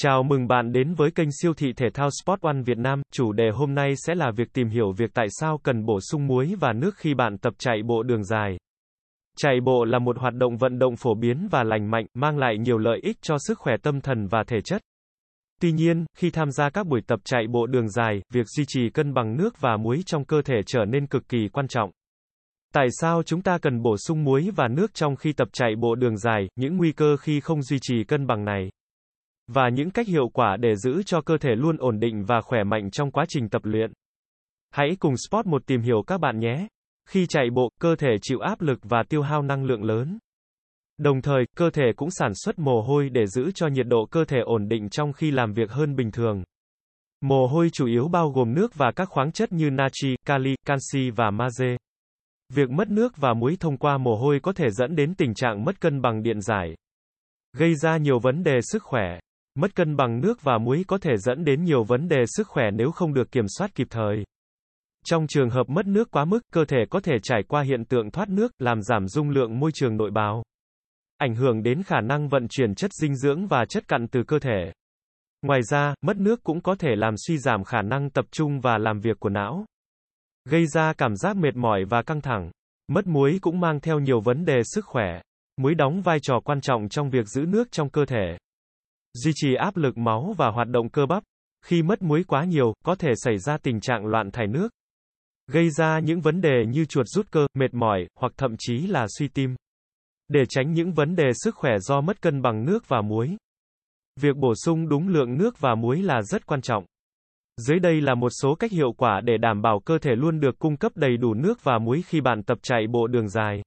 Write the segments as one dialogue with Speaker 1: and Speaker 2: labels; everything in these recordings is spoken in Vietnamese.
Speaker 1: Chào mừng bạn đến với kênh siêu thị thể thao Sport One Việt Nam. Chủ đề hôm nay sẽ là việc tìm hiểu việc tại sao cần bổ sung muối và nước khi bạn tập chạy bộ đường dài. Chạy bộ là một hoạt động vận động phổ biến và lành mạnh, mang lại nhiều lợi ích cho sức khỏe tâm thần và thể chất. Tuy nhiên, khi tham gia các buổi tập chạy bộ đường dài, việc duy trì cân bằng nước và muối trong cơ thể trở nên cực kỳ quan trọng. Tại sao chúng ta cần bổ sung muối và nước trong khi tập chạy bộ đường dài, những nguy cơ khi không duy trì cân bằng này? Và những cách hiệu quả để giữ cho cơ thể luôn ổn định và khỏe mạnh trong quá trình tập luyện. Hãy cùng Sport một tìm hiểu các bạn nhé. Khi chạy bộ, cơ thể chịu áp lực và tiêu hao năng lượng lớn. Đồng thời, cơ thể cũng sản xuất mồ hôi để giữ cho nhiệt độ cơ thể ổn định trong khi làm việc hơn bình thường. Mồ hôi chủ yếu bao gồm nước và các khoáng chất như natri, kali, canxi và magie. Việc mất nước và muối thông qua mồ hôi có thể dẫn đến tình trạng mất cân bằng điện giải, gây ra nhiều vấn đề sức khỏe. Mất cân bằng nước và muối có thể dẫn đến nhiều vấn đề sức khỏe nếu không được kiểm soát kịp thời. Trong trường hợp mất nước quá mức, cơ thể có thể trải qua hiện tượng thoát nước, làm giảm dung lượng môi trường nội bào. Ảnh hưởng đến khả năng vận chuyển chất dinh dưỡng và chất cặn từ cơ thể. Ngoài ra, mất nước cũng có thể làm suy giảm khả năng tập trung và làm việc của não. Gây ra cảm giác mệt mỏi và căng thẳng. Mất muối cũng mang theo nhiều vấn đề sức khỏe. Muối đóng vai trò quan trọng trong việc giữ nước trong cơ thể duy trì áp lực máu và hoạt động cơ bắp. Khi mất muối quá nhiều, có thể xảy ra tình trạng loạn thải nước, gây ra những vấn đề như chuột rút cơ, mệt mỏi, hoặc thậm chí là suy tim. Để tránh những vấn đề sức khỏe do mất cân bằng nước và muối, việc bổ sung đúng lượng nước và muối là rất quan trọng. Dưới đây là một số cách hiệu quả để đảm bảo cơ thể luôn được cung cấp đầy đủ nước và muối khi bạn tập chạy bộ đường dài.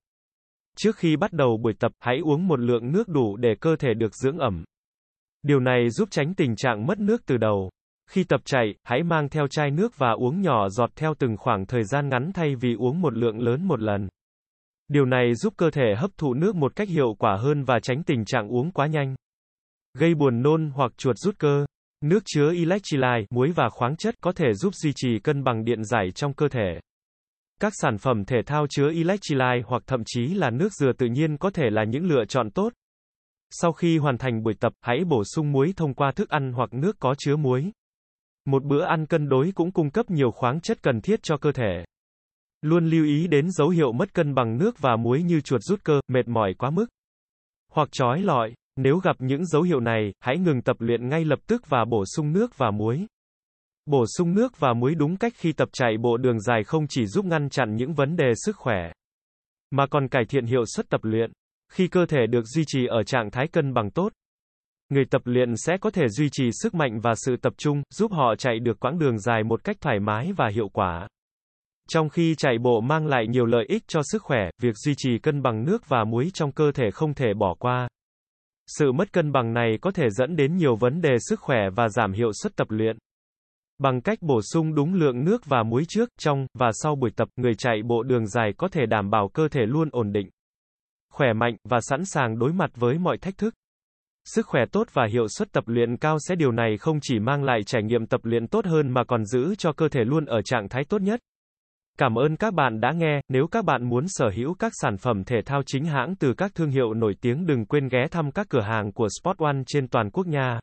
Speaker 1: Trước khi bắt đầu buổi tập, hãy uống một lượng nước đủ để cơ thể được dưỡng ẩm. Điều này giúp tránh tình trạng mất nước từ đầu. Khi tập chạy, hãy mang theo chai nước và uống nhỏ giọt theo từng khoảng thời gian ngắn thay vì uống một lượng lớn một lần. Điều này giúp cơ thể hấp thụ nước một cách hiệu quả hơn và tránh tình trạng uống quá nhanh. Gây buồn nôn hoặc chuột rút cơ. Nước chứa electrolyte, muối và khoáng chất có thể giúp duy trì cân bằng điện giải trong cơ thể. Các sản phẩm thể thao chứa electrolyte hoặc thậm chí là nước dừa tự nhiên có thể là những lựa chọn tốt. Sau khi hoàn thành buổi tập, hãy bổ sung muối thông qua thức ăn hoặc nước có chứa muối. Một bữa ăn cân đối cũng cung cấp nhiều khoáng chất cần thiết cho cơ thể. Luôn lưu ý đến dấu hiệu mất cân bằng nước và muối như chuột rút cơ, mệt mỏi quá mức, hoặc trói lọi. Nếu gặp những dấu hiệu này, hãy ngừng tập luyện ngay lập tức và bổ sung nước và muối. Bổ sung nước và muối đúng cách khi tập chạy bộ đường dài không chỉ giúp ngăn chặn những vấn đề sức khỏe, mà còn cải thiện hiệu suất tập luyện. Khi cơ thể được duy trì ở trạng thái cân bằng tốt, người tập luyện sẽ có thể duy trì sức mạnh và sự tập trung, giúp họ chạy được quãng đường dài một cách thoải mái và hiệu quả. Trong khi chạy bộ mang lại nhiều lợi ích cho sức khỏe, việc duy trì cân bằng nước và muối trong cơ thể không thể bỏ qua. Sự mất cân bằng này có thể dẫn đến nhiều vấn đề sức khỏe và giảm hiệu suất tập luyện. Bằng cách bổ sung đúng lượng nước và muối trước, trong và sau buổi tập, người chạy bộ đường dài có thể đảm bảo cơ thể luôn ổn định khỏe mạnh, và sẵn sàng đối mặt với mọi thách thức. Sức khỏe tốt và hiệu suất tập luyện cao sẽ điều này không chỉ mang lại trải nghiệm tập luyện tốt hơn mà còn giữ cho cơ thể luôn ở trạng thái tốt nhất. Cảm ơn các bạn đã nghe, nếu các bạn muốn sở hữu các sản phẩm thể thao chính hãng từ các thương hiệu nổi tiếng đừng quên ghé thăm các cửa hàng của Sport One trên toàn quốc nha.